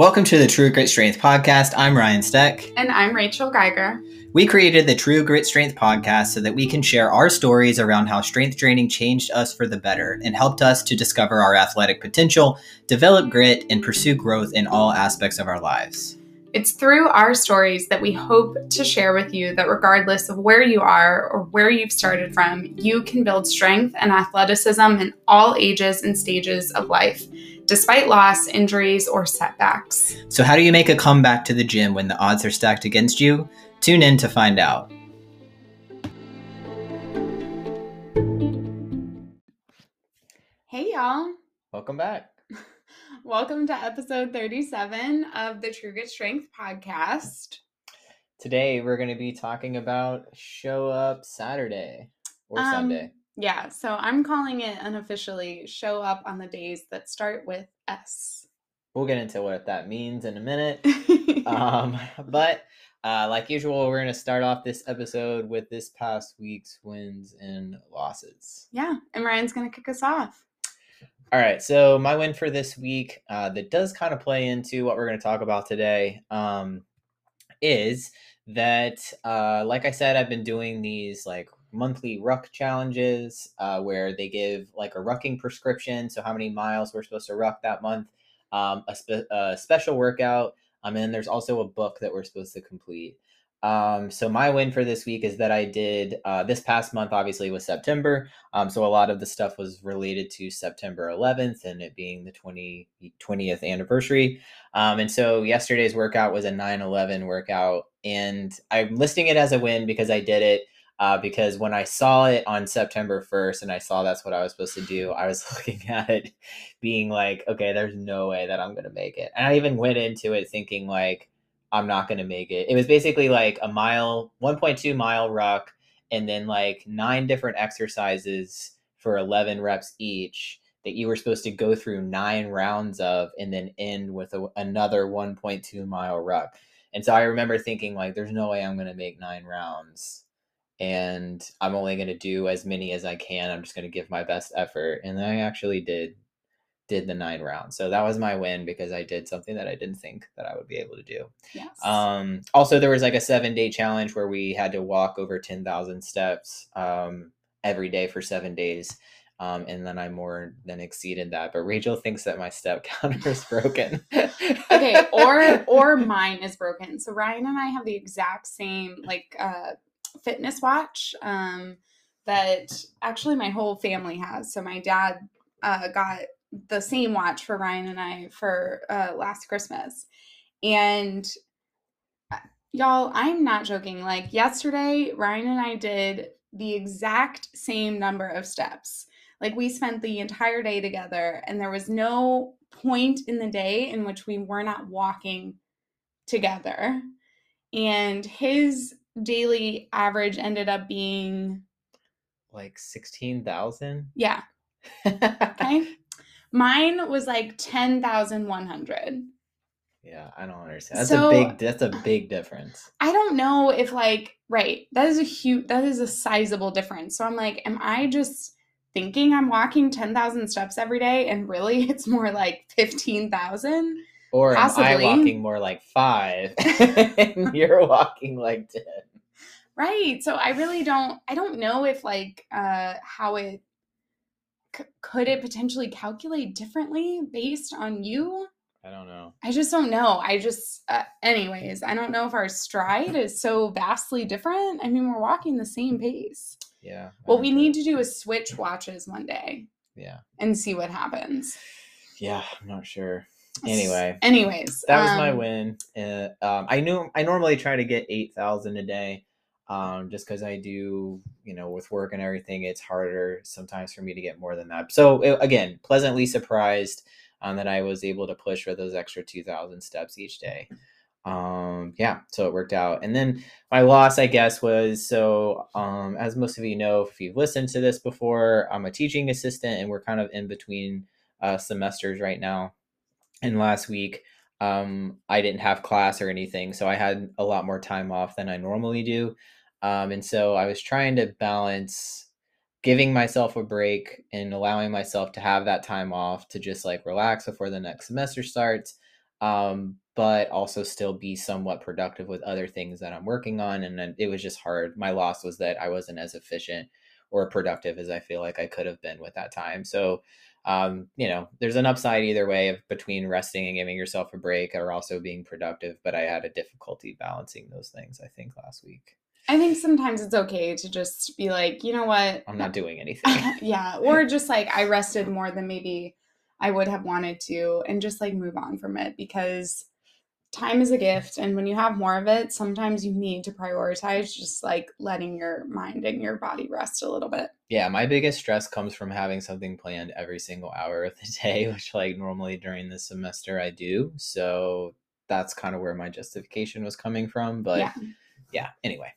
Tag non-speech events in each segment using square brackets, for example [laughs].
Welcome to the True Grit Strength Podcast. I'm Ryan Steck. And I'm Rachel Geiger. We created the True Grit Strength Podcast so that we can share our stories around how strength training changed us for the better and helped us to discover our athletic potential, develop grit, and pursue growth in all aspects of our lives. It's through our stories that we hope to share with you that regardless of where you are or where you've started from, you can build strength and athleticism in all ages and stages of life despite loss, injuries, or setbacks. So, how do you make a comeback to the gym when the odds are stacked against you? Tune in to find out. Hey, y'all. Welcome back. [laughs] Welcome to episode 37 of the True Grit Strength podcast. Today, we're going to be talking about Show Up Saturday or Um, Sunday. Yeah, so I'm calling it unofficially show up on the days that start with S. We'll get into what that means in a minute. [laughs] um, but uh, like usual, we're going to start off this episode with this past week's wins and losses. yeah, and Ryan's going to kick us off. All right, so my win for this week uh, that does kind of play into what we're going to talk about today um, is that, uh, like I said, I've been doing these like monthly ruck challenges uh, where they give like a rucking prescription, so how many miles we're supposed to ruck that month, um, a, spe- a special workout, um, and then there's also a book that we're supposed to complete. Um, so my win for this week is that I did uh, this past month obviously was September. Um, so a lot of the stuff was related to September 11th and it being the 20, 20th anniversary. Um, and so yesterday's workout was a 9/11 workout, and I'm listing it as a win because I did it. Uh, because when I saw it on September 1st and I saw that's what I was supposed to do, I was [laughs] looking at it being like, okay, there's no way that I'm going to make it. And I even went into it thinking, like, I'm not going to make it. It was basically like a mile, 1.2 mile ruck, and then like nine different exercises for 11 reps each that you were supposed to go through nine rounds of and then end with a, another 1.2 mile ruck. And so I remember thinking, like, there's no way I'm going to make nine rounds and I'm only going to do as many as I can. I'm just going to give my best effort. And I actually did did the nine rounds. So that was my win because I did something that I didn't think that I would be able to do. Yes. Um, also, there was like a seven day challenge where we had to walk over 10,000 steps um, every day for seven days. Um, and then I more than exceeded that. But Rachel thinks that my step [laughs] counter is broken. okay, or [laughs] or mine is broken. So Ryan and I have the exact same like uh fitness watch um that actually my whole family has. So my dad uh got the same watch for Ryan and I for uh last Christmas. And uh, y'all, I'm not joking. Like yesterday, Ryan and I did the exact same number of steps. Like we spent the entire day together and there was no point in the day in which we were not walking together. And his daily average ended up being, like 16,000. yeah, [laughs] okay. Mine was like 10,100. Yeah, I don't understand. That's So- a big that's a big difference. I don't know if like right, that is a huge that is a sizable difference. So I'm like, am I just thinking I'm walking 10,000 steps every day and really [laughs] it's more like 15,000? Or am I walking more like 5 [laughs] and you're walking like 10? Right. So I really don't I don't know if like uh how it c- could it potentially calculate differently based on you? I don't know. I just don't know. I just uh, anyways, I don't know if our stride is so vastly different. I mean, we're walking the same pace. Yeah. I What we need to do is switch watches one day Yeah. and see what happens. Yeah, I'm not sure. Anyway, Anyways, that was my um, win. Uh, um, I knew I normally try to get eight thousand a day, um, just because I do, you know, with work and everything, it's harder sometimes for me to get more than that. So it- again, pleasantly surprised um, that I was able to push for those extra two thousand steps each day. Um, yeah, so it worked out. And then my loss, I guess, was so um, as most of you know, if you've listened to this before, I'm a teaching assistant, and we're kind of in between uh, semesters right now. And last week, um, I didn't have class or anything, so I had a lot more time off than I normally do. Um, and so I was trying to balance giving myself a break and allowing myself to have that time off to just like relax before the next semester starts um, but also still be somewhat productive with other things that I'm working on. And it was just hard. My loss was that I wasn't as efficient or productive as I feel like I could have been with that time. So, um, you know, there's an upside either way of between resting and giving yourself a break or also being productive. But I had a difficulty balancing those things, I think, last week. I think sometimes it's okay to just be like, you know what? I'm not doing anything. Uh-huh, yeah. Or just like I rested more than maybe I would have wanted to and just like move on from it because time is a gift and when you have more of it sometimes you need to prioritize just like letting your mind and your body rest a little bit yeah my biggest stress comes from having something planned every single hour of the [laughs] day which like normally during the semester i do so that's kind of where my justification was coming from but yeah, yeah anyway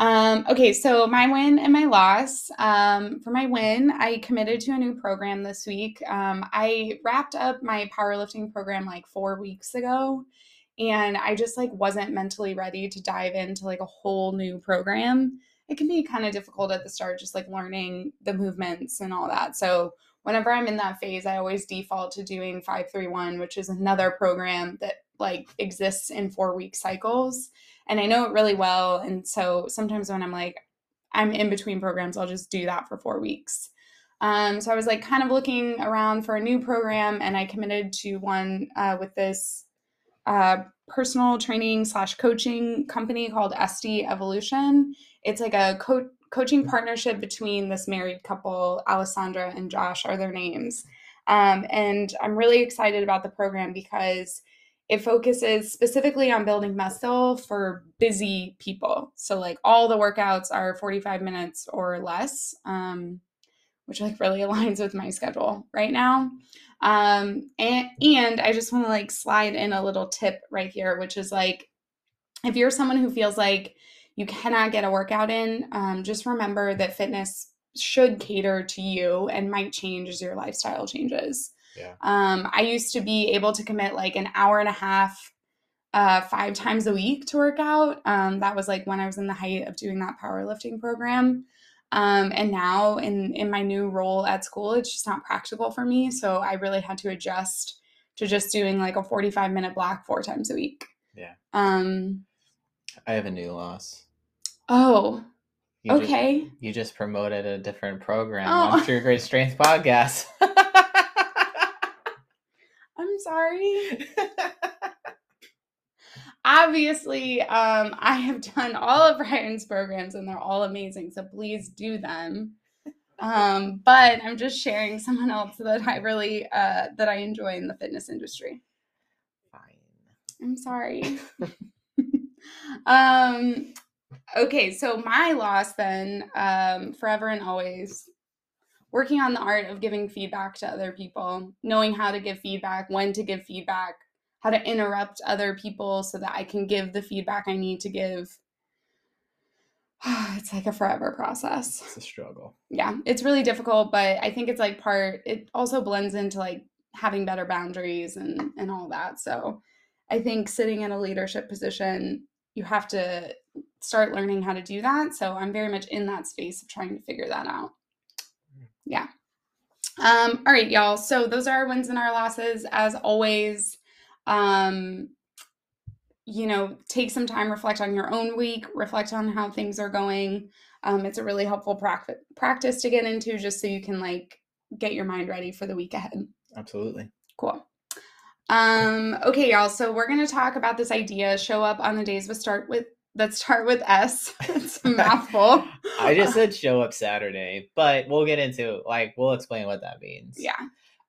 um, okay, so my win and my loss. Um, for my win, I committed to a new program this week. Um, I wrapped up my powerlifting program like four weeks ago, and I just like wasn't mentally ready to dive into like a whole new program. It can be kind of difficult at the start, just like learning the movements and all that. So whenever I'm in that phase, I always default to doing 531, which is another program that like exists in four week cycles and I know it really well. And so sometimes when I'm like, I'm in between programs, I'll just do that for four weeks. Um, so I was like kind of looking around for a new program, and I committed to one uh, with this uh, personal training slash coaching company called SD Evolution. It's like a co- coaching partnership between this married couple, Alessandra and Josh are their names. Um, and I'm really excited about the program because it focuses specifically on building muscle for busy people. So like all the workouts are 45 minutes or less, um, which like really [laughs] aligns with my schedule right now. Um, and, and I just want to like slide in a little tip right here, which is like, if you're someone who feels like you cannot get a workout in, um, just remember that fitness should cater to you and might change as your lifestyle changes. Yeah. Um, I used to be able to commit like an hour and a half, uh, five times a week to work out. Um, that was like when I was in the height of doing that powerlifting program. Um, and now in in my new role at school, it's just not practical for me. So I really had to adjust to just doing like a 45 minute block four times a week. Yeah. Um I have a new loss. Oh. You okay. Just, you just promoted a different program Oh. on True Grit Strength podcast. [laughs] Sorry. Obviously, um, I have done all of Ryan's programs and they're all amazing. So please do them. Um, but I'm just sharing someone else that I really uh, that I enjoy in the fitness industry. Fine. I'm sorry. [laughs] um, okay, so my loss then, um, forever and always, working on the art of giving feedback to other people, knowing how to give feedback, when to give feedback, how to interrupt other people so that I can give the feedback I need to give. [sighs] it's like a forever process. It's a struggle. Yeah, it's really difficult, but I think it's like part it also blends into like having better boundaries and and all that. So, I think sitting in a leadership position, you have to start learning how to do that. So, I'm very much in that space of trying to figure that out. Yeah. Um, all right, y'all. So those are our wins and our losses. As always, um, you know, take some time, reflect on your own week, reflect on how things are going. Um, it's a really helpful practice practice to get into just so you can like get your mind ready for the week ahead. Absolutely. Cool. Um, okay, y'all. So we're gonna talk about this idea, show up on the days with start with that start with S. [laughs] it's a [laughs] mouthful. I just said show up Saturday, but we'll get into like we'll explain what that means. Yeah.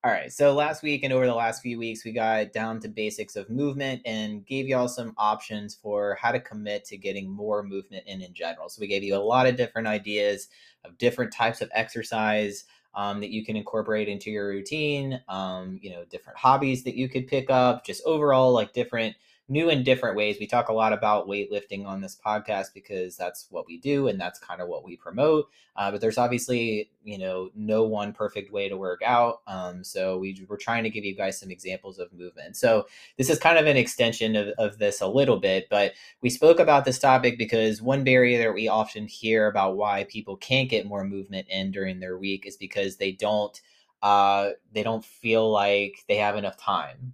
All right. So last week and over the last few weeks, we got down to basics of movement and gave y'all some options for how to commit to getting more movement in in general. So we gave you a lot of different ideas of different types of exercise um, that you can incorporate into your routine. Um, you know, different hobbies that you could pick up. Just overall, like different new and different ways. We talk a lot about weightlifting on this podcast because that's what we do and that's kind of what we promote. Uh, but there's obviously, you know, no one perfect way to work out. Um, so we, we're trying to give you guys some examples of movement. So this is kind of an extension of, of this a little bit, but we spoke about this topic because one barrier that we often hear about why people can't get more movement in during their week is because they don't uh, they don't feel like they have enough time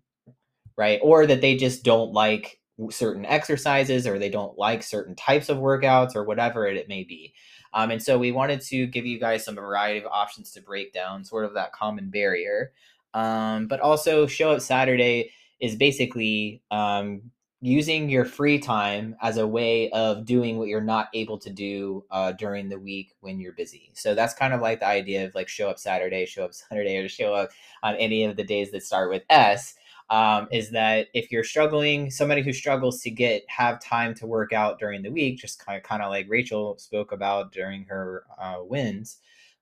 right? Or that they just don't like certain exercises or they don't like certain types of workouts or whatever it, it may be. Um, and so we wanted to give you guys some variety of options to break down sort of that common barrier. Um, but also, Show Up Saturday is basically um, using your free time as a way of doing what you're not able to do uh, during the week when you're busy. So that's kind of like the idea of like show up Saturday, show up Saturday, or show up on any of the days that start with S. Um, is that if you're struggling, somebody who struggles to get have time to work out during the week, just kind of kind of like Rachel spoke about during her uh, wins,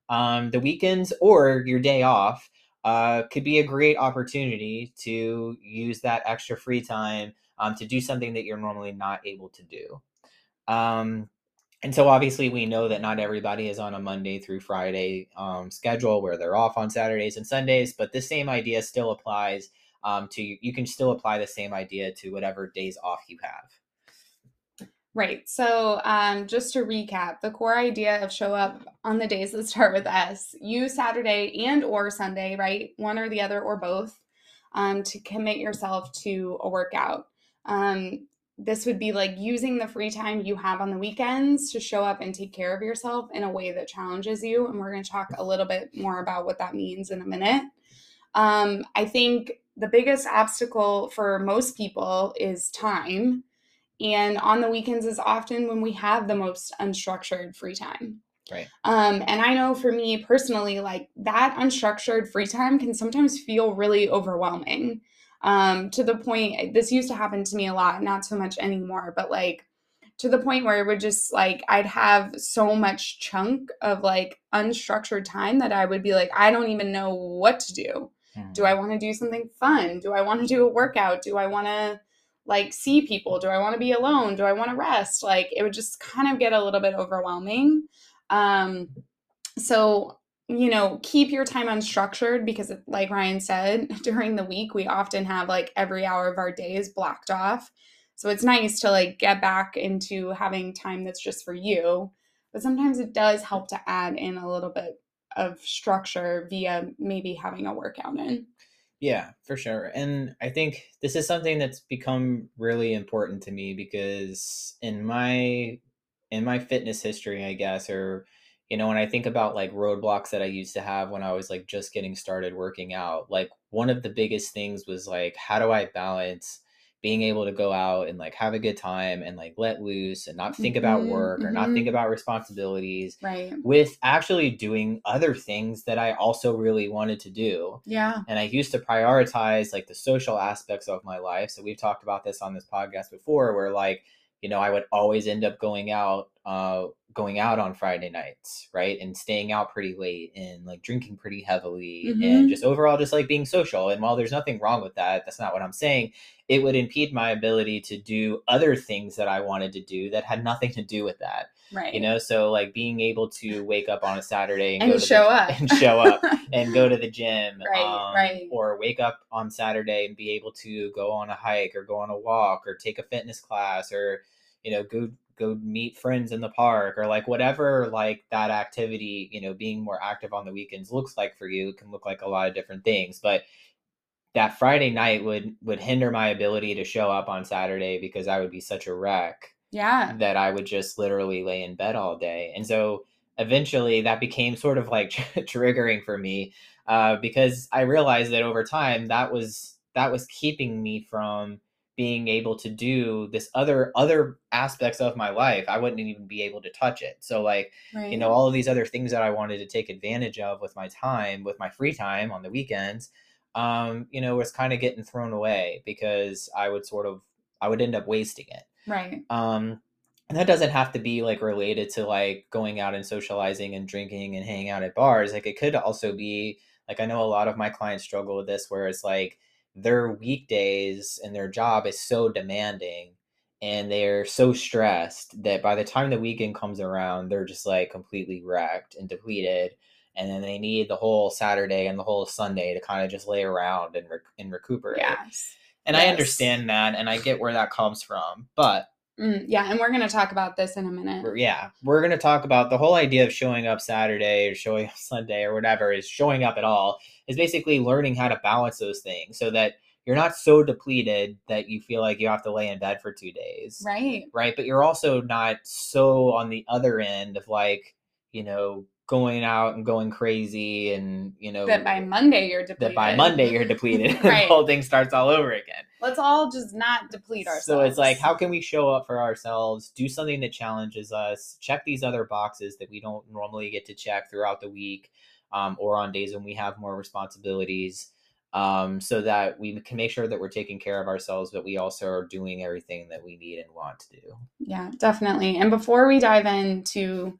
um, the weekends or your day off uh, could be a great opportunity to use that extra free time um, to do something that you're normally not able to do. Um, and so obviously we know that not everybody is on a Monday through Friday um, schedule where they're off on Saturdays and Sundays, but the same idea still applies um, to you can still apply the same idea to whatever days off you have. Right. So, um, just to recap, the core idea of show up on the days that start with S, you Saturday and or Sunday, right? One or the other or both, um, to commit yourself to a workout. Um, this would be like using the free time you have on the weekends to show up and take care of yourself in a way that challenges you. And we're going to talk a little bit more about what that means in a minute. Um, I think the biggest obstacle for most people is time. And on the weekends is often when we have the most unstructured free time. Right. Um, and I know for me personally, like that unstructured free time can sometimes feel really overwhelming um, to the point this used to happen to me a lot, not so much anymore, but like to the point where it would just like I'd have so much chunk of like unstructured time that I would be like, I don't even know what to do. Mm-hmm. Do I want to do something fun? Do I want to do a workout? Do I want to like see people? Do I want to be alone? Do I want to rest? Like it would just kind of get a little bit overwhelming. Um, so you know, keep your time unstructured because, like Ryan said, [laughs] during the week, we often have like every hour of our day is blocked off. So it's nice to like get back into having time that's just for you. But sometimes it does help to add in a little bit of structure via maybe having a workout in. Yeah, for sure. And I think this is something that's become really important to me because in my in my fitness history, I guess, or you know when i think about like roadblocks that i used to have when i was like just getting started working out like one of the biggest things was like how do i balance being able to go out and like have a good time and like let loose and not think mm-hmm, about work mm-hmm. or not think mm-hmm. about responsibilities right with actually doing other things that i also really wanted to do yeah and i used to prioritize like the social aspects of my life so we've talked about this on this podcast before where like you know i would always end up going out uh going out on Friday nights, right? And staying out pretty late and like drinking pretty heavily mm-hmm. and just overall just like being social. And while there's nothing wrong with that, that's not what I'm saying. It would impede my ability to do other things that I wanted to do that had nothing to do with that. Right. You know, so like being able to wake up on a Saturday and, and go show the, up and show up [laughs] and go to the gym. Right, um, right. Or wake up on Saturday and be able to go on a hike or go on a walk or take a fitness class or, you know, go go meet friends in the park or like whatever like that activity you know being more active on the weekends looks like for you can look like a lot of different things but that friday night would would hinder my ability to show up on saturday because i would be such a wreck yeah. that i would just literally lay in bed all day and so eventually that became sort of like [laughs] triggering for me uh, because i realized that over time that was that was keeping me from being able to do this other other aspects of my life i wouldn't even be able to touch it. So like right. you know all of these other things that i wanted to take advantage of with my time with my free time on the weekends um you know was kind of getting thrown away because i would sort of i would end up wasting it. Right. Um and that doesn't have to be like related to like going out and socializing and drinking and hanging out at bars. Like it could also be like i know a lot of my clients struggle with this where it's like their weekdays and their job is so demanding and they're so stressed that by the time the weekend comes around, they're just like completely wrecked and depleted. And then they need the whole Saturday and the whole Sunday to kind of just lay around and, rec- and recuperate. Yes. And yes. I understand that and I get where that comes from. But Mm, yeah, and we're going to talk about this in a minute. Yeah, we're going to talk about the whole idea of showing up Saturday or showing up [laughs] Sunday or whatever is showing up at all is basically learning how to balance those things so that you're not so depleted that you feel like you have to lay in bed for two days. Right. Right. But you're also not so on the other end of like, you know, going out and going crazy and, you know, That by Monday you're depleted. that by Monday you're [laughs] depleted and [laughs] Right. the whole thing starts all over again. Let's all just not deplete ourselves. So it's like, how can we show up for ourselves, do something that challenges us, check these other boxes that we don't normally get to check throughout the week um, or on days when we have more responsibilities, um, so that we can make sure that we're taking care of ourselves, but we also are doing everything that we need and want to do. Yeah, definitely. And before we dive into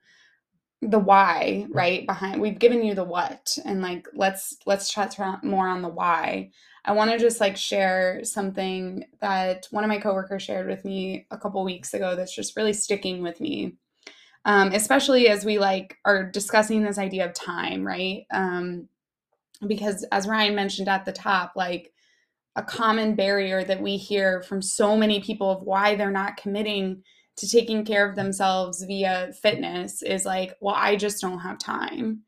the why, right behind, we've given you the what, and like let's let's chat more on the why. I want to just like share something that one of my coworkers shared with me a couple weeks ago that's just really sticking with me. Um, especially as we like are discussing this idea of time, right? Um, because as Ryan mentioned at the top, like a common barrier that we hear from so many people of why they're not committing to taking care of themselves via fitness is like, well, I just don't have time.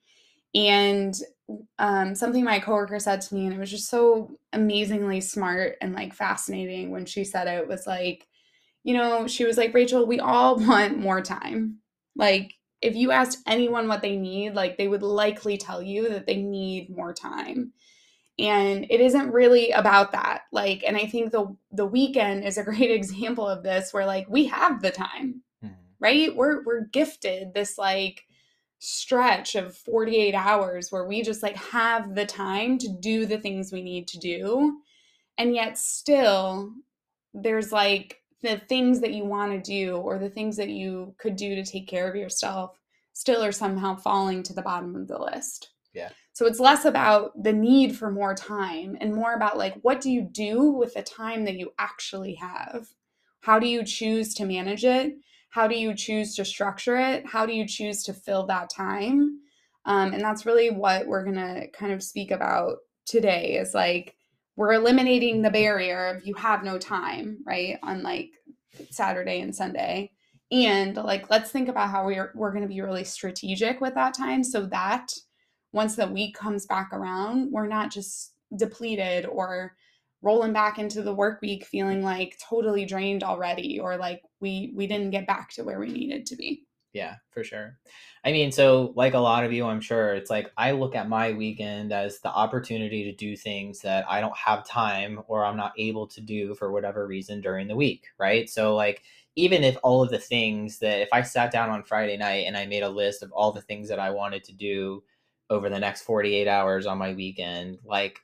And um, something my coworker said to me, and it was just so amazingly smart and like fascinating when she said it was like, you know, she was like, Rachel, we all [laughs] want more time. Like, if you asked anyone what they need, like they would likely tell you that they need more time and it isn't really about that. Like and i think the the weekend is a [laughs] great example of this where like we have the time mm-hmm. right? We're we're gifted this like stretch of 48 hours where we just like have the time to do the things we need to do. And yet still there's like the things that you want to do or the things that you could do to take care of yourself still are somehow falling to the bottom of the list. Yeah. So it's less about the need for more time and more about like what do you do with the time that you actually have? How do you choose to manage it? How do you choose to structure it? How do you choose to fill that time? Um, and that's really what we're going to kind of speak about today is like we're eliminating the barrier of you have no time, right? On like Saturday and Sunday. And like let's think about how we're we're going to be really strategic with that time so that once the week comes back around, we're not just depleted or rolling back into the work week feeling like totally drained already or like we we didn't get back to where we needed to be. Yeah, for sure. I mean, so like a lot of you, I'm sure it's like I look at my weekend as the opportunity to do things that I don't have time or I'm not able to do for whatever reason during the week, right? So, like, even if all of the things that if I sat down on Friday night and I made a list of all the things that I wanted to do over the next 48 hours on my weekend, like,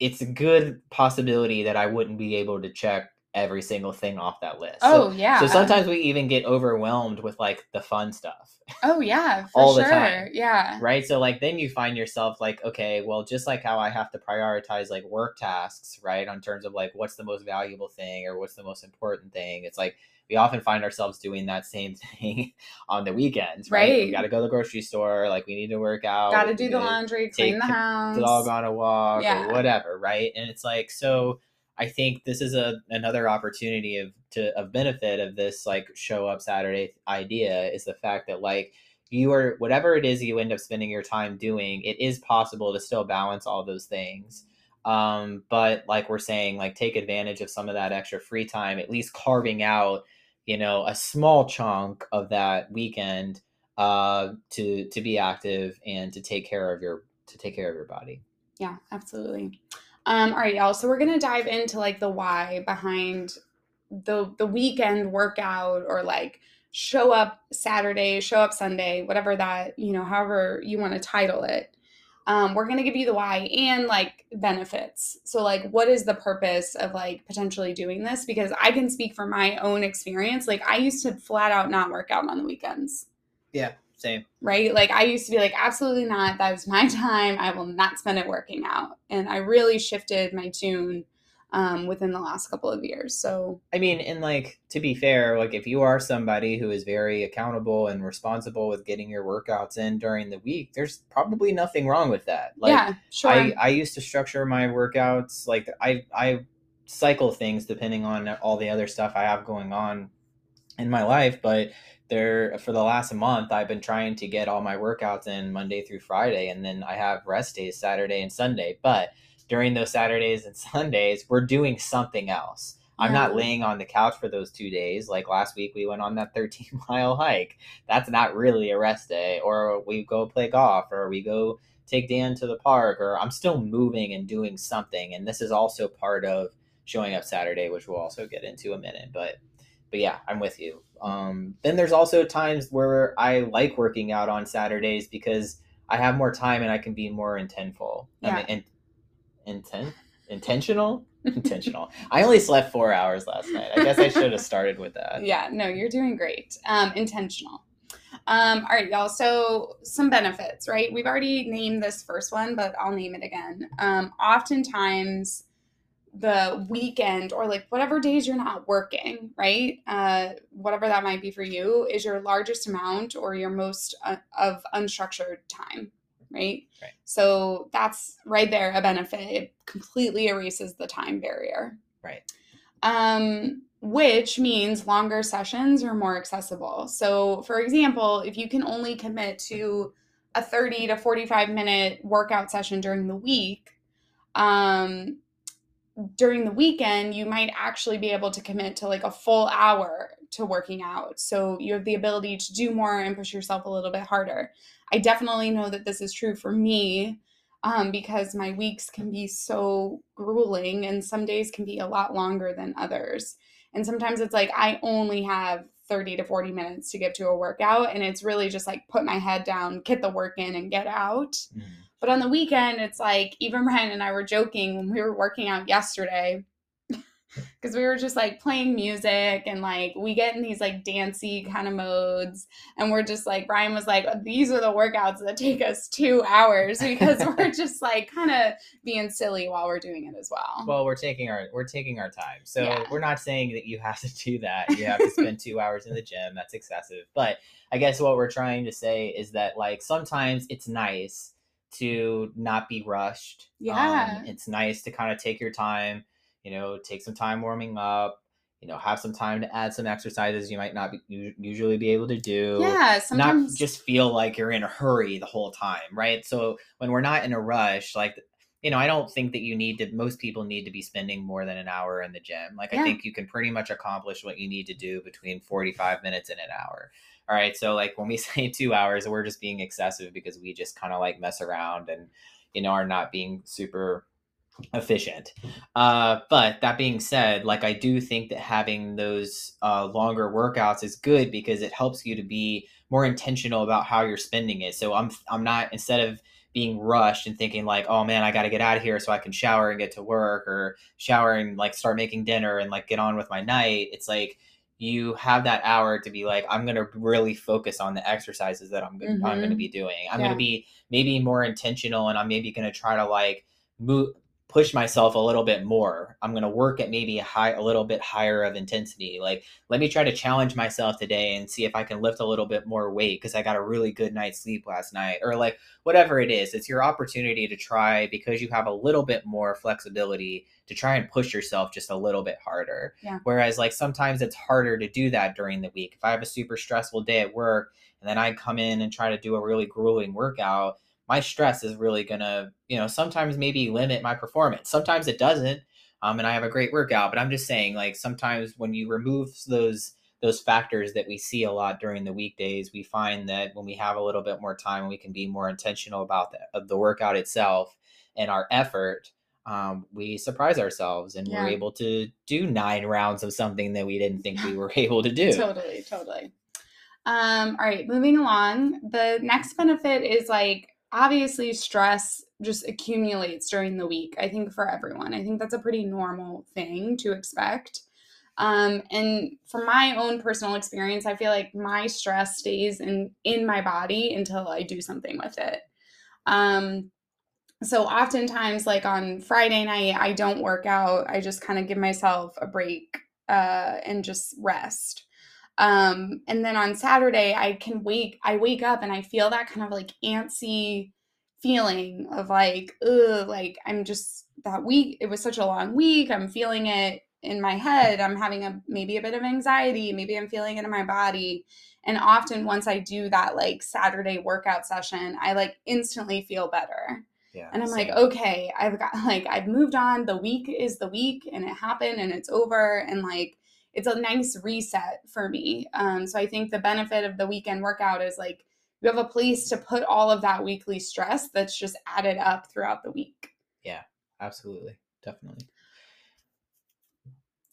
it's a good possibility that I wouldn't be able to check every single thing off that list. So- Oh yeah. so sometimes we even get overwhelmed with like the fun stuff, Oh yeah, [laughs] for all the time. Yeah. right? So like then you find yourself like, okay, well, just like how I have to prioritize like work tasks, right? On terms of like what's the most valuable thing or what's the most important thing. It's like we often find ourselves doing that same [laughs] thing on the weekends, right? We got to go to the grocery store, like we need to work out. Got to do the laundry, clean the the house. dog on a walk Yeah. or whatever, right? And it's like so I think this is a another opportunity of to of benefit of this like show up Saturday idea is the fact that like you are whatever it is you end up spending your time doing, it is possible to still balance all those things. Um, but like we're saying, like take advantage of some of that extra free time, at least carving out, you know, a small chunk of that weekend uh to to be active and to take care of your to take care of your body. Yeah, absolutely. Um, all right, y'all. So we're gonna dive into like the why behind the the weekend workout or like show up Saturday, show up Sunday, whatever that, you know, however you want to title it. Um, we're gonna give you the why and like benefits. So like what is the purpose of like potentially doing this? Because I can speak from my own experience. Like I used to flat out not work out on the weekends Yeah, same. right? Like I used to be like, absolutely not. That was my [laughs] time. I will not spend it working out. And I really shifted my tune um, within the last couple of years. So I mean, and like to be fair, like if you are somebody who is very accountable and responsible with getting your workouts in during the week, there's probably nothing wrong with that. Like yeah, sure. I, I used to structure my workouts like I I cycle things depending on all the other stuff I have going on in my life, but there for the last month I've been trying to get all my workouts in Monday through Friday and then I have rest days Saturday and Sunday. But during those Saturdays and [laughs] Sundays, we're doing something else. I'm not laying on the couch for those two days. Like last week, we went on that [laughs] 13 mile hike. That's not really a rest day. Or we go play golf, or we go take Dan to the park, or I'm still moving and doing something. And this is also part of showing up Saturday, which we'll also get into a minute. But but yeah, I'm with you. Um, then there's also times where I like working out on Saturdays because I have more time and I can be more intentful. Yeah. I mean, in, intent, intentional, intentional. I only slept four hours last night. I guess I should have started with that. [laughs] Yeah, no, you're doing great. Um, intentional. Um, all right, y'all. So some benefits, right? We've already named this first one, but I'll name it again. Um, oftentimes the weekend or like whatever days you're not working, right? Uh, whatever that might be for you is your largest amount or your most uh, of unstructured time, right? Right. So that's right there a benefit. It completely erases the time barrier. Right. Um, which means longer sessions are more accessible. So, for example, if you can only commit to a 30 to 45 minute workout session during the week, um, during the weekend, you might actually be able to commit to like a full hour to working out. So you have the ability to do more and push yourself a little bit harder. I definitely know that this is true for me um, because my weeks can be so grueling and some days can be a lot longer than others. And sometimes it's like I only have 30 to 40 minutes to get to a workout and it's really just like put my head down, get the work in and get out. Mhm. But on the weekend, it's like even Ryan and I were joking when we were working out yesterday because we were just like playing music and like we get in these like dancey kind of modes. And we're just like, Ryan was like, these are the workouts that take us two hours because we're [laughs] just like kind of being silly while we're doing it as well. Well, we're taking our we're taking our time. So Yeah. we're not saying that you have to [laughs] do that. You have to spend two hours in the gym. That's excessive. But I guess what we're trying to say is that like sometimes it's nice to not be rushed. Yeah. Um, it's nice to kind of take your time, you know, take some time warming up, you know, have some time to add some exercises you might not be, usually be able to do yeah, sometimes not just feel like you're in a hurry the whole time, right? So when we're not in a rush, like you know, I don't think that you need to most people need to be spending more than an hour in the gym. Like Yeah. I think you can pretty much accomplish what you need to do between 45 minutes and an hour. All right. So like when we [laughs] say 2 hours, we're just being excessive because we just kind of like mess around and you know are not being super efficient. Uh, but that being said, like I do think that having those uh, longer workouts is good because it helps you to be more intentional about how you're spending it. So I'm I'm not instead of being rushed and thinking like, oh man, I got to get out of here so I can shower and get to work or shower and like start making dinner and like get on with my night. It's like you have that hour to be like, I'm gonna really focus on the exercises that I'm gonna, I'm Mhm. gonna be doing. I'm Yeah. gonna be maybe more intentional and I'm maybe gonna try to like move push myself a little bit more. I'm going to work at maybe a high a little bit higher of intensity. Like let me try to challenge myself today and see if I can lift a little bit more weight because I got a really good night's sleep last night or like whatever it is. It's your opportunity to try because you have a little bit more flexibility to try and push yourself just a little bit harder. Yeah. Whereas like sometimes it's harder to do that during the week. If I have a super stressful day at work and then I come in and try to do a really grueling workout, my stress is really gonna, you know, sometimes maybe limit my performance. Sometimes it doesn't, um, and I have a great workout. But I'm just saying, like sometimes when you remove those those factors that we see a lot during the weekdays, we find that when we have a little bit more time, we can be more intentional about the, the workout itself and our effort. Um, we surprise ourselves and Yeah. we're able to do nine rounds of something that we didn't think we were [laughs] able to do. Totally, totally. Um, all right, moving along. The next benefit is like obviously stress just accumulates during the week. I think for everyone. I think that's a pretty normal thing to expect. Um, and from my own personal experience, I feel like my stress stays in in my body until I do something with it. Um, so oftentimes, like on Friday night, I don't work out. I just kind of give myself a break uh, and just rest. Um, and then on Saturday, I can wake. I wake up and I feel that kind of like antsy feeling of like, ugh, like I'm just that week. It was such a long week. I'm feeling it in my head. I'm having a maybe a bit of anxiety. Maybe I'm feeling it in my body. And often once I do that like Saturday workout session, I like instantly feel better. Yeah. And I'm like, okay, I've got [laughs] like I've moved on. The week is the week and it happened and it's over and like it's a nice reset for me. Um so I think the benefit of the weekend workout is like you have a place to put all of that weekly stress that's just added up throughout the week. Yeah, absolutely definitely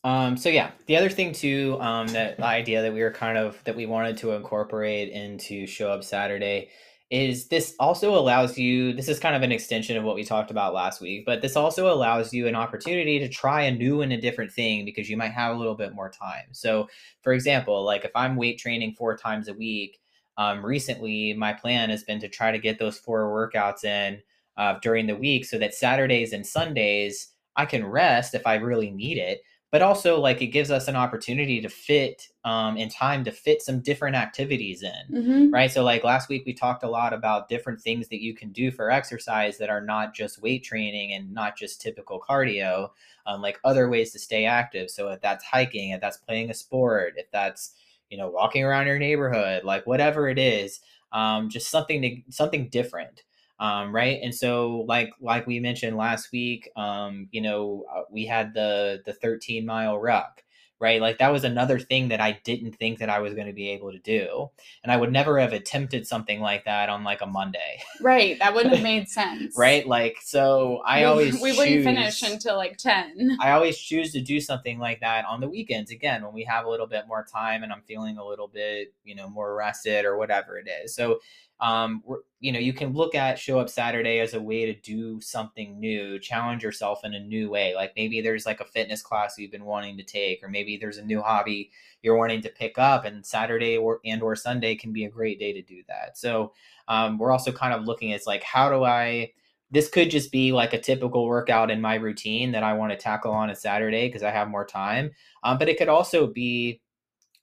um so yeah the other thing too um that idea that we were kind of that we wanted to incorporate into show up saturday is this also allows you this is kind of an extension of what we talked about last week but this also allows you an opportunity to try a new and a different thing because you might have a little bit more time so for example like if i'm weight training four times a week um, recently my plan has been to try to get those four workouts in uh, during the week so that Saturdays and Sundays I can rest if I really need it. But also, like, it gives us an opportunity to fit um, in time to fit some different activities in, Mm-hmm. right? So, like, last week we talked a lot about different things that you can do for exercise that are not just weight training and not just typical cardio, um, like other ways to stay active. So, if that's hiking, if that's playing a sport, if that's, you know, walking around your neighborhood, like whatever it is, um, just something to, something different um, right and so like like we mentioned last week um, you know uh, we had the the 13 mile ruck right like that was another thing that i didn't think that i was going to be able to do and i would never have attempted something like that on like a monday Right. That wouldn't have made [laughs] sense. right like so i we, always we wouldn't finish until like 10. I always choose to do something like that on the weekends again when we have a little bit more time and I'm feeling a little bit, you know, more rested or whatever it is. So, um, you know, you can look at show up Saturday as a way to do something new, challenge yourself in a new way. Like maybe there's like a fitness class you've been wanting to take, or maybe there's a new hobby you're wanting to pick up, and Saturday or and or Sunday can be a great day to do that. So, um, we're also kind of looking at like how do I this could just be like a typical workout in my routine that I want to tackle on a Saturday because I have more time. Um, but it could also be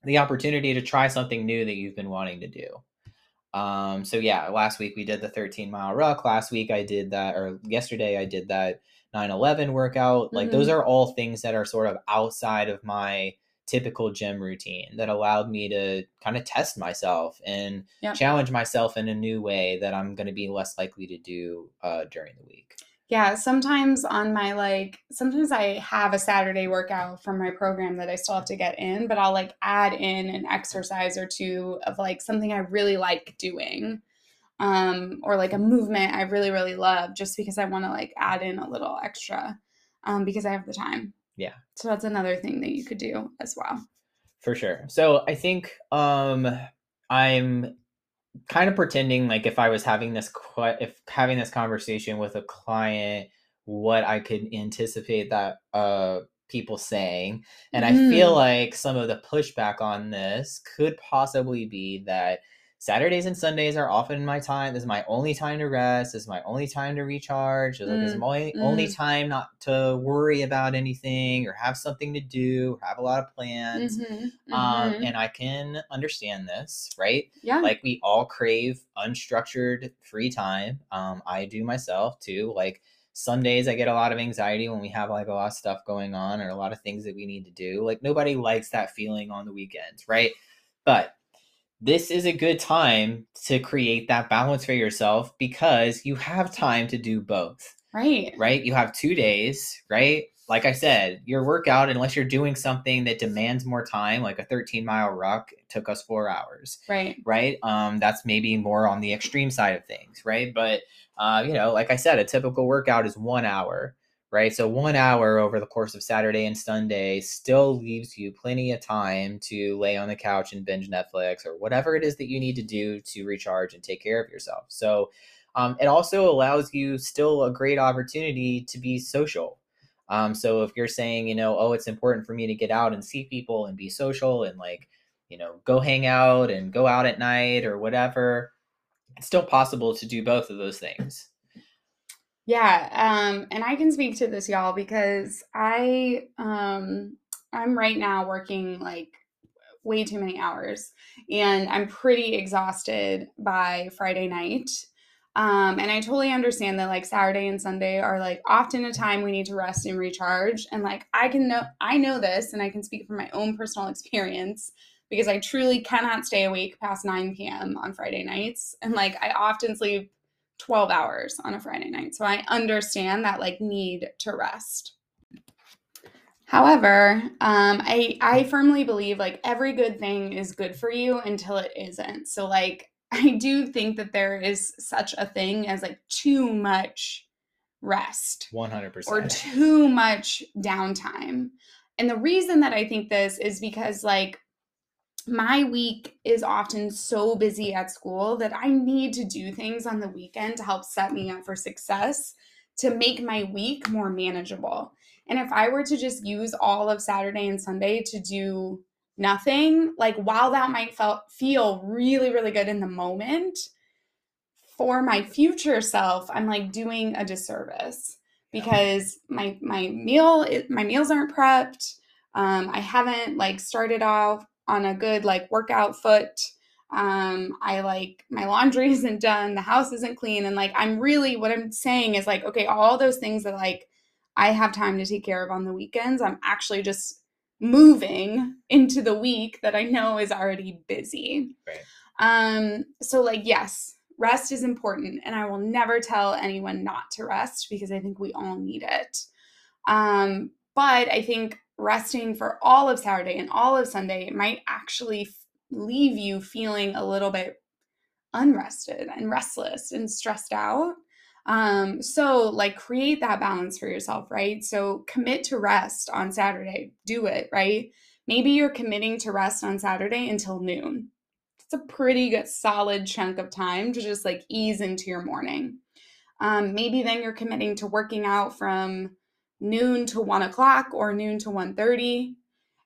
the opportunity to try something new that you've been wanting to do. Um, so yeah, last week we did the 13 mile ruck. Last week I did that, or yesterday I did that 9 11 workout. Like those are all things that are sort of outside of my typical gym routine that allowed me to kind of test myself and Yep. challenge myself in a new way that I'm going to be less likely to do uh, during the week. Yeah, sometimes on my like sometimes I have a Saturday workout from my program that I still have to get in, but I'll like add in an exercise or two of like something I really like doing. Um or like a movement I really really love just because I want to like add in a little extra um because I have the time. Yeah. So that's another thing that you could do as well. for sure so i think um i'm kind of pretending like if i was having this if having this conversation with a client what i could anticipate that uh people saying and i feel Mm. like some of the pushback on this could possibly be that Saturdays and Sundays are often my time. This is my only time to rest. This is my only time to recharge. Like, this is Mm, my only mm. time not to worry about anything or have something to do or have a lot of plans. Mhm, Um, mhm. and I can understand this, right? yeah. Like we all crave unstructured free time. Um, I do myself too. Like Sundays, I get a lot of anxiety when we have like a lot of stuff going on or a lot of things that we need to do. Like nobody likes that feeling on the weekends, right? But this is a good time to create that balance for yourself because you have time to do both right. right? You have two days, right? Like I said, your workout, unless you're doing something that demands more time, like a 13 mile ruck, took us four hours, Right. right? Um, that's maybe more on the extreme side of things, right? But uh, you know, like I said, a typical workout is one hour, right? So one hour over the course of Saturday and Sunday still leaves you plenty of time to lay on the couch and binge Netflix or whatever it is that you need to do to recharge and take care of yourself. So um, it also allows you still a great opportunity to be social. Um, so if you're saying, you know, oh, it's important for me to get out and see people and be social and like, you know, go hang out and go out at night or whatever, it's still possible to do both of those things. Yeah, um, and I can speak to this, y'all, because I um I'm right now working like way too many hours and I'm pretty exhausted by Friday night. Um, and I totally understand that like Saturday and Sunday are like often a time we need to rest and recharge. And like I can know I know this and I can speak from my own personal experience because I truly cannot stay awake past 9 p.m. on Friday nights. And like I often sleep 12 hours on a Friday night. So I understand that like need to rest. However, um, I I firmly believe like every good thing is good for you until it isn't. So like [laughs] I do think that there is such a thing as like too much rest 100%. or too much downtime. And the reason that I think this is because like my week is often so busy at school that I need to do things on the weekend to help set me up for success to make my week more manageable. And if I were to just use all of Saturday and Sunday to do nothing, like while that might felt, feel really, really good in the moment, for my future self, I'm like doing a disservice because my my meal my meals aren't prepped. Um, I haven't like started off on a good like workout foot. Um, I like my laundry [laughs] isn't done, the house isn't clean, and like I'm really what I'm saying is like, okay, all those things that like I have time to take care of on the weekends, I'm actually just moving into the week that I know is already busy. Right. Um, so like yes, rest is important, and I will never tell anyone not to rest because I think we all need it. Um, but I think resting for all of Saturday and all of Sunday might actually leave you feeling a little bit unrested and restless and stressed out. Um, so like create that balance for yourself, right? So commit to rest on Saturday. Do it, right? Maybe you're committing to rest on Saturday until noon. It's a pretty good solid chunk of time to just like ease into your morning. Um, maybe then you're committing to working out from noon to one o'clock or noon to 1.30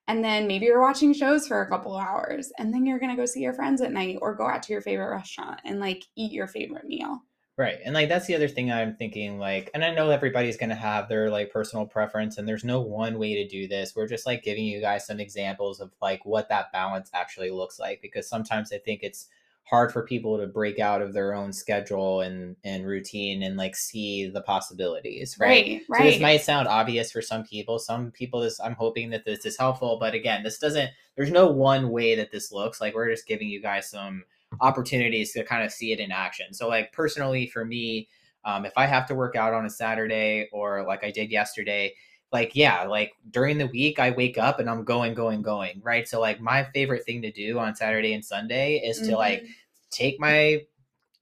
and then maybe you're watching shows for a couple hours and then you're gonna go see your friends at night or go out to your favorite restaurant and like eat your favorite meal Right. And like that's the other thing I'm thinking like and I know everybody's to have their like personal preference and there's no one way to do this. We're just like giving you guys some examples of like what that balance actually looks like because sometimes I think it's hard for people to break out of their own schedule and and routine and like see the possibilities, right? right So this might sound obvious for some people. Some people this I'm hoping that this is helpful, but again, this doesn't there's no one way that this looks. Like we're just giving you guys some opportunities to kind of see it in action. So like personally for me, um, if I have to work out on a Saturday or like I did yesterday, like yeah, like during the week I wake up and I'm going, going, going, right? So like my favorite thing to do on Saturday and Sunday is to like Mhm. take my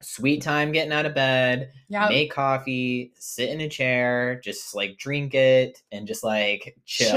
sweet time getting out of bed, yeah make coffee, sit in a chair, just like drink it and just like chill.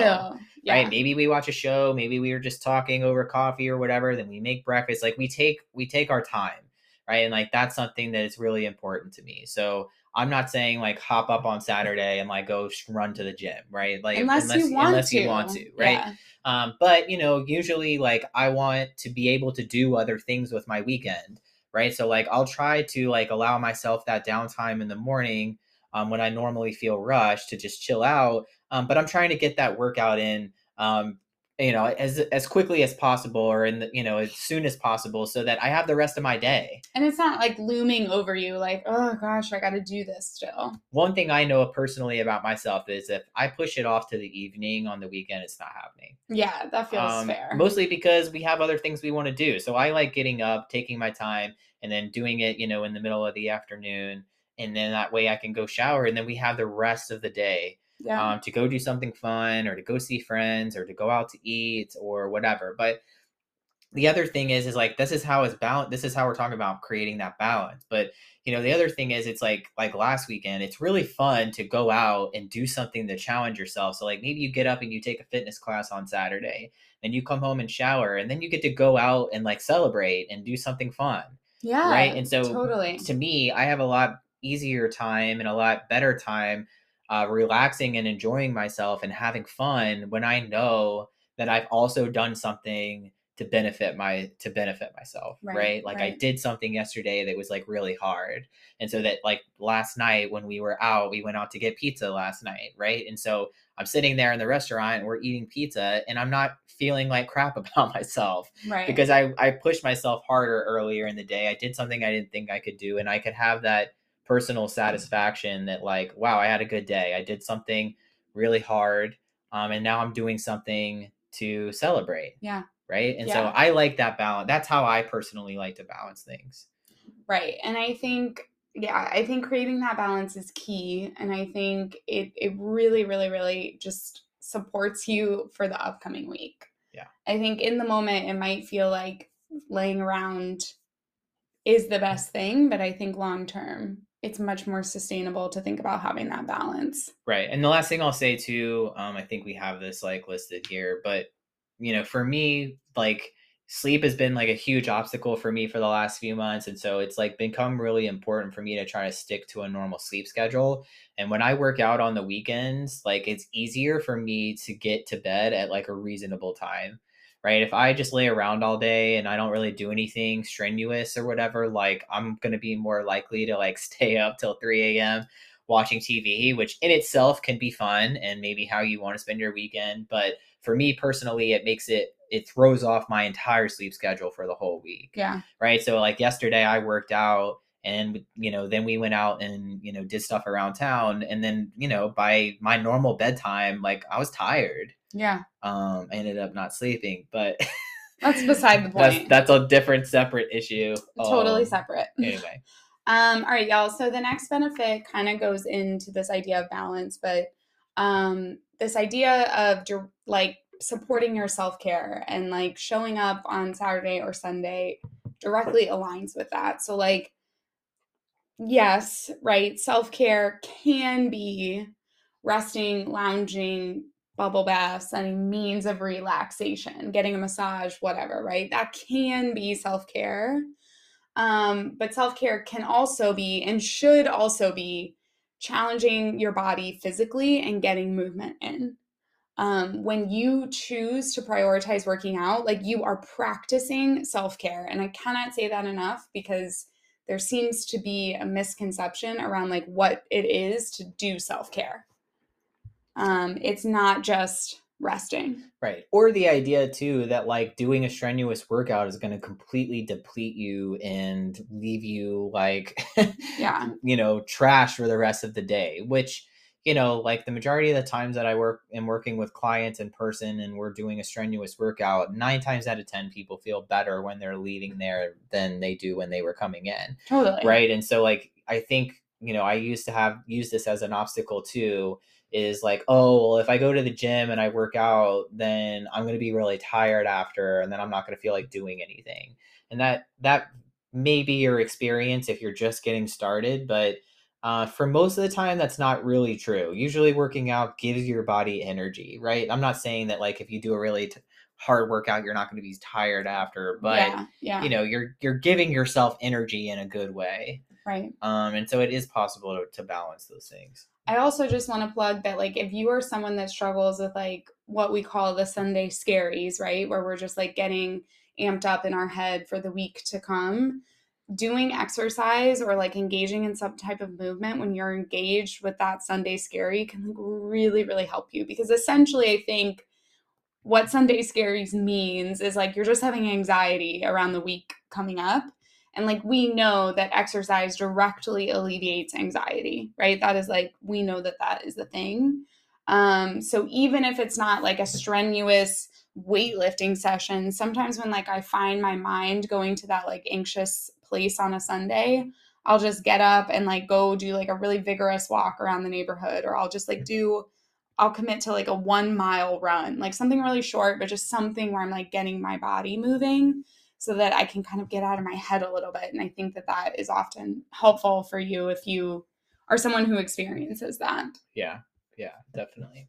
yeah Right? Maybe we watch a show, maybe we were just talking over coffee or whatever, then we make breakfast. Like we take we take our time, right? And like that's something that is really important to me. So I'm not saying like hop up on Saturday and like go run to the gym, right? Like unless, you want unless to you want to, right? Yeah. Um, but you know, usually like I want to be able to do other things with my weekend, right? So like I'll try to like allow myself that downtime in the morning um, when I normally feel rushed to just chill out. Um, but I'm trying to get that workout in, um, you know, as as quickly as possible or in the, you know as soon as possible, so that I have the rest of my day. and it's not like looming over you like oh gosh i gotta do this still One thing I know personally about myself is if I push it off to the evening on the weekend, it's not happening. yeah that feels Um, fair Mostly because we have other things we want to do. So I like getting up, taking my time, and then doing it, you know, in the middle of the afternoon. And then that way I can go shower, and then we have the rest of the day yeah um, to go do something fun, or to go see friends, or to go out to eat, or whatever. But the other thing is, is like this is how it's balance. This is how we're talking about creating that balance. But you know, the other thing is, it's like like last weekend. It's really fun to go out and do something to challenge yourself. So like maybe you get up and you take a fitness class on Saturday, and you come home and shower, and then you get to go out and like celebrate and do something fun yeah right? And so totally to me, I have a lot easier time and a lot better time uh, relaxing and enjoying myself and having fun when I know that I've also done something to benefit my to benefit myself right, Right, like i did something yesterday that was like really hard. And so that like last night when we were out we went out to get pizza last night right? And so i'm sitting there in the restaurant and we're eating pizza and i'm not feeling like crap [laughs] about myself right. because I, I pushed myself harder earlier in the day. I did something I didn't think I could do, and I could have that personal satisfaction that like, wow, I had a good day. I did something really hard, um, and now I'm doing something to celebrate. Yeah. Right. And so I like that balance. That's how I personally like to balance things. Right. And I think yeah, I think creating that balance is key. And I think it, it really, really, really just supports you for the upcoming week. Yeah. I think in the moment, it might feel like laying around is the best thing, but I think long term, it's much more sustainable to think about having that balance. Right. And the last thing I'll say too, um, I think we have this like listed here, but you know, for me, like sleep has been like a huge obstacle for me for the last few months and so it's like become really important for me to try to stick to a normal sleep schedule and when i work out on the weekends like it's easier for me to get to bed at like a reasonable time right if i just lay around all day and i don't really do anything strenuous or whatever like i'm going to be more likely to like [laughs] stay up till 3 a.m watching tv which in itself can be fun and maybe how you want to spend your weekend but for me personally it makes it it throws off my entire sleep schedule for the whole week. Yeah. Right. So like yesterday I worked out and you know then we went out and you know did stuff around town and then you know by my normal bedtime like I was tired. Yeah. Um I ended up not sleeping, but [laughs] that's beside the point. That's, that's a different separate issue. Totally um, separate. [laughs] Anyway. Um, all right, y'all. So the next benefit kind of goes into this idea of balance, but um, this idea of like supporting your self care and like showing up on Saturday or Sunday directly aligns with that. So, like, yes, right, self care can be resting, lounging, bubble baths, any means of relaxation, getting a massage, whatever, right? That can be self care. Um, but self care can also be and should also be challenging your body physically and getting movement in um, when you choose to prioritize working out, like you are practicing self care. And I cannot say that enough because there seems to be a misconception around like what it is to do self care. Um, it's not just resting. Right. Or the idea too that like doing a strenuous workout is going to completely deplete you and leave you like [laughs] yeah, you know, trash for the rest of the day, which you know, like the majority of the times that I work am working with clients in person and we're doing a strenuous workout, nine times out of 10 people feel better when they're leaving there than they do when they were coming in. Totally. Right. And so, like, I think, you know, I used to have used this as an obstacle too is like, oh, well, if I go to the gym and I work out, then I'm going to be really tired after and then I'm not going to feel like doing anything. And that, that may be your experience if you're just getting started, but uh, for most of the time, that's not really true. Usually, working out gives your body energy, right? I'm not saying that like if you do a really t- hard workout, you're not going to be tired after, but yeah, yeah. you know, you're you're giving yourself energy in a good way, right? Um, and so it is possible to, to balance those things. I also just want to plug that like if you are someone that struggles with like what we call the Sunday scaries, right, where we're just like getting amped up in our head for the week to come doing exercise or like engaging in some type of movement when you're engaged with that Sunday scary can like really, really help you because essentially I think what Sunday scaries means is like you're just having anxiety around the week coming up. And like we know that exercise directly alleviates anxiety, right? That is like we know that that is the thing. Um, so even if it's not like a strenuous weightlifting session, sometimes when like I find my mind going to that like anxious place on a Sunday, I'll just get up and like go do like a really vigorous walk around the neighborhood, or I'll just like do, I'll commit to like a one mile run, like something really short, but just something where I'm like getting my body moving so that I can kind of get out of my head a little bit. And I think that that is often helpful for you if you are someone who experiences that. Yeah, yeah, definitely.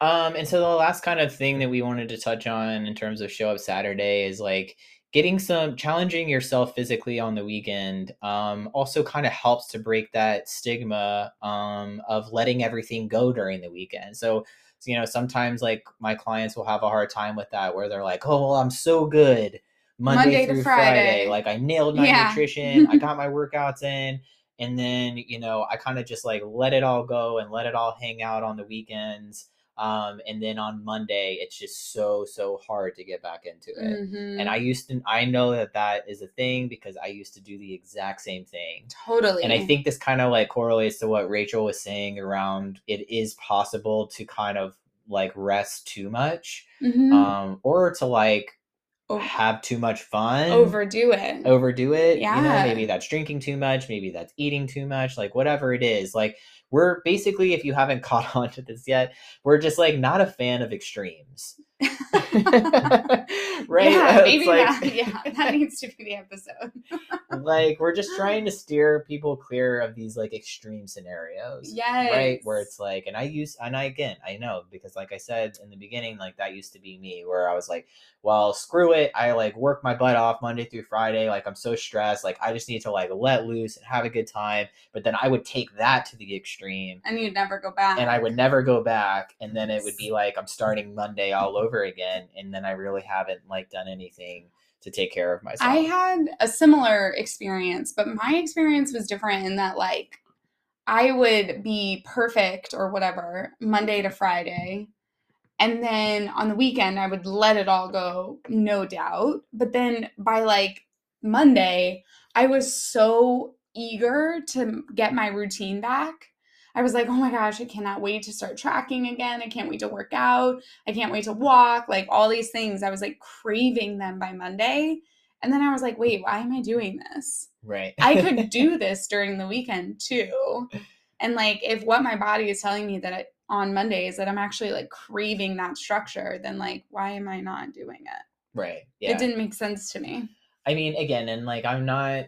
Um, and so the last kind of thing that we wanted to touch on in terms of show up Saturday is like getting some challenging yourself physically on the weekend um, also kind of helps to break that stigma um, of letting everything go during the weekend. So, you know, sometimes like my clients will have a hard time with that where they're like, oh, well, I'm so good Monday, Monday through Friday. Friday. Like I nailed my yeah. nutrition, I [laughs] got my workouts in. And then, you know, I kind of just like let it all go and let it all hang out on the weekends. Um, and then on Monday, it's just so so hard to get back into it. Mm-hmm. And I used to, I know that that is a thing because I used to do the exact same thing. Totally. And I think this kind of like correlates to what Rachel was saying around it is possible to kind of like rest too much, mm-hmm. um, or to like Oh. have too much fun overdo it. overdo it. You know, Yeah. maybe that's drinking too much, maybe that's eating too much, like whatever it is. Like we're basically, if you haven't [laughs] caught on to this yet, we're just like not a fan of extremes. [laughs] [laughs] right? Yeah, uh, It's maybe like, that. Yeah, that needs to be the episode. [laughs] like we're just trying to steer people clear of these like extreme scenarios. Yes. Right. Where it's like, and I use, and I again, I know because like I said in the beginning, like that used to be me where I was like, well, screw it. I like work my butt off Monday through Friday. Like I'm so stressed. Like I just need to like let loose and have a good time. But then I would take that to the extreme And you'd never go back. and I would never go back. And then it would be like I'm starting Monday all over again. And then I really haven't like done anything to take care of myself. I had a similar experience, but my experience was different in that like I would be perfect or whatever Monday to Friday. And then on the weekend I would let it all go, no doubt. But then by like Monday, I was so eager to get my routine back. I was like, oh my gosh, I cannot wait to start tracking again. I can't wait to work out. I can't wait to walk. Like all these things. I was like craving them by Monday. And then I was like, wait, why am I doing this? right. I could [laughs] do this during the weekend too. And like, if what my body is telling me that I, on Mondays that I'm actually like craving that structure, then like, why am I not doing it? right. Yeah. It didn't make sense to me. I mean, again, and like, I'm not,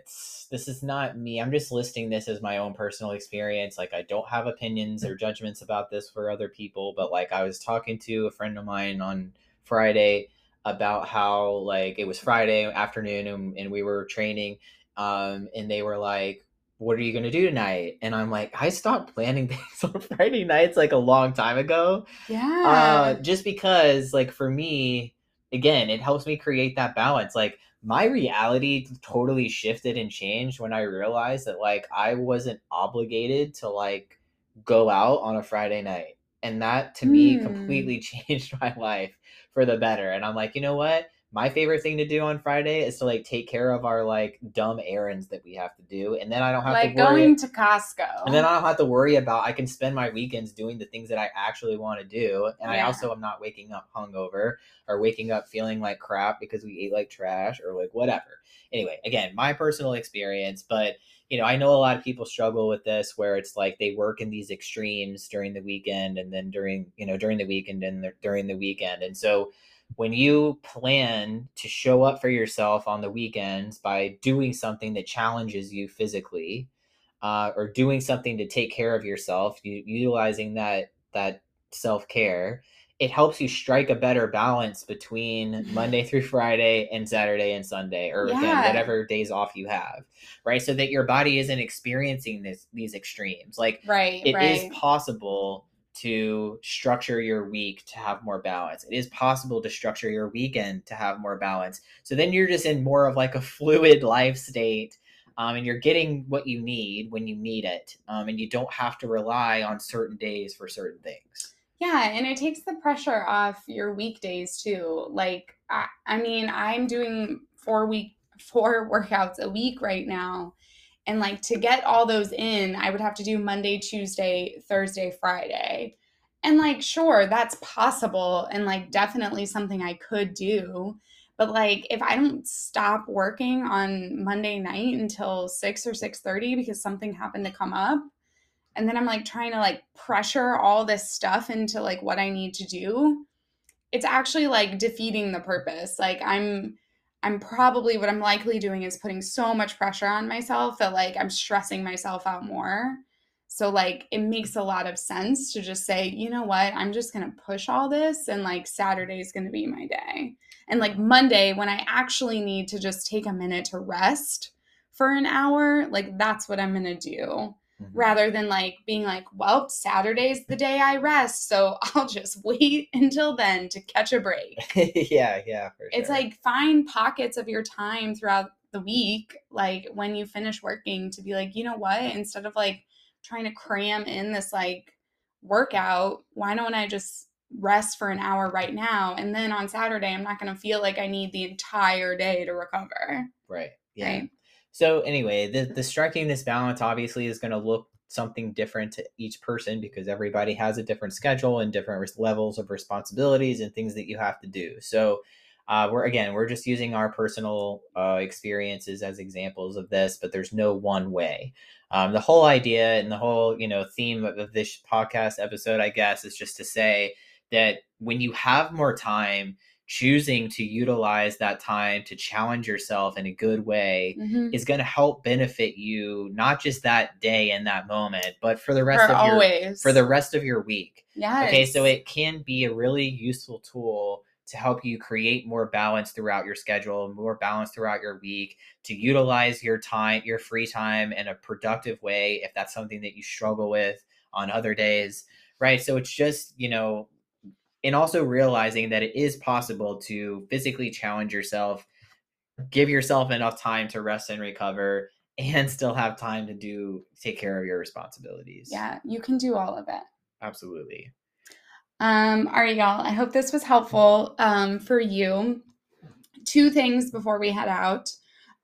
this is not me. I'm just listing this as my own personal experience. Like, I don't have opinions or judgments about this for other people, but like, I was talking to a friend of mine on Friday about how, like, it was Friday afternoon and, and we were training, um, and they were like, what are you going to do tonight? And I'm like, I stopped planning [laughs] things on Friday nights like a long time ago Yeah. uh, just because like for me again it helps me create that balance like my reality totally shifted and changed when i realized that like i wasn't obligated to like go out on a friday night. And that to me Hmm. completely [laughs] changed my life for the better. And i'm like you know what my favorite thing to do on friday is to like take care of our like dumb errands that we have to do and then i don't have like to worry going to Costco. and then I don't have to worry about I can spend my weekends doing the things that I actually want to do. And I also am not waking up hungover or waking up feeling like crap because we ate like trash or like whatever. Anyway, again, my personal experience, but you know, I know a lot of people struggle with this where it's like they work in these extremes during the weekend and then during, you know, during the weekend and during the weekend. And so when you plan to show up for yourself on the weekends by doing something that challenges you physically, uh, or doing something to take care of yourself, you, utilizing that that self care, it helps you strike a better balance between Monday through Friday and Saturday and Sunday, or again Yeah. whatever days off you have, right? So that your body isn't experiencing this these extremes. Like right, it is right. possible to structure your week to have more balance. It is possible to structure your weekend to have more balance. So then you're just in more of like a [laughs] fluid life state. Um, and you're getting what you need when you need it. Um, and you don't have to rely on certain days for certain things. Yeah, and it takes the pressure off your weekdays too. Like I, I mean, I'm doing four week four [laughs] workouts a week right now. And like to get all those in, I would have to do Monday, Tuesday, Thursday, Friday. And like sure, that's possible and like definitely something I could do. But like if I don't stop working on Monday night until 6 or 6:30 because something happened to come up, and then I'm like trying to like pressure all this stuff into like what I need to do, it's actually like defeating the purpose. Like I'm I'm probably what I'm likely doing is putting so much pressure on myself that like I'm stressing myself out more. So like it makes a lot of sense to just say, you know what, I'm just gonna push all this and like Saturday's gonna be my day. And like Monday, when I actually need to just take a minute to rest for an hour, like that's what I'm gonna do Mm-hmm. rather than like being like, well, Saturday's the day I rest, so [laughs] I'll just wait until then to catch a break. [laughs] yeah, yeah, for It's like find pockets of your time throughout the week, like when you finish working, to be like, you know what, instead of like trying to cram in this like workout, why don't I just rest for an hour right now? And then on Saturday, I'm not going to feel like I need the entire day to recover. right. Yeah. Right. So anyway, the the striking this balance obviously is going to look something different to each person because everybody has a different schedule and different levels of responsibilities and things that you have to do. So uh, we're again we're just using our personal uh, experiences as examples of this but there's no one way um, the whole idea and the whole you know theme of this podcast episode i guess is just to say that when you have more time choosing to utilize that time to challenge yourself in a good way mm-hmm. is going to help benefit you not just that day and that moment but for the rest for of always. your for the rest of your week yeah okay so it can be a really useful tool to help you create more balance throughout your schedule more balance throughout your week to utilize your time your free time in a productive way if that's something that you struggle with on other days right so it's just you know and also realizing that it is possible to physically challenge yourself, give yourself enough time to rest and recover, and still have time to do take care of your responsibilities. Yeah, you can do all of it. Absolutely. Um, all right, y'all. I hope this was helpful um, for you. Two things before we head out.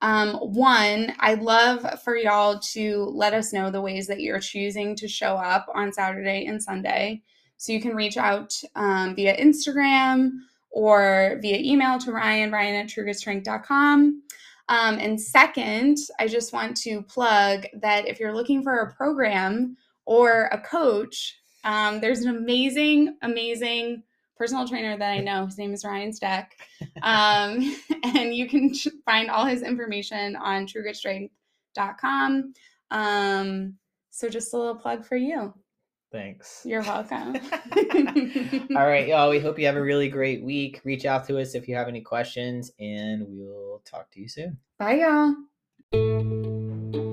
Um, one, I'd love for y'all to let us know the ways that you're choosing to show up on Saturday and Sunday. So you can reach out um, via Instagram or via email to Ryan, Ryan at truegritstrength.com. Um, and second, I just want to plug that if you're looking for a program or a coach, um, there's an amazing, amazing personal trainer that I know. His name is Ryan Steck. [laughs] Um, and you can find all his information on truegritstrength.com. Um, so just a little plug for you. Thanks. You're welcome. [laughs] All right, y'all. We hope you have a really great week. Reach out to us if you have any questions, and we'll talk to you soon. Bye, y'all.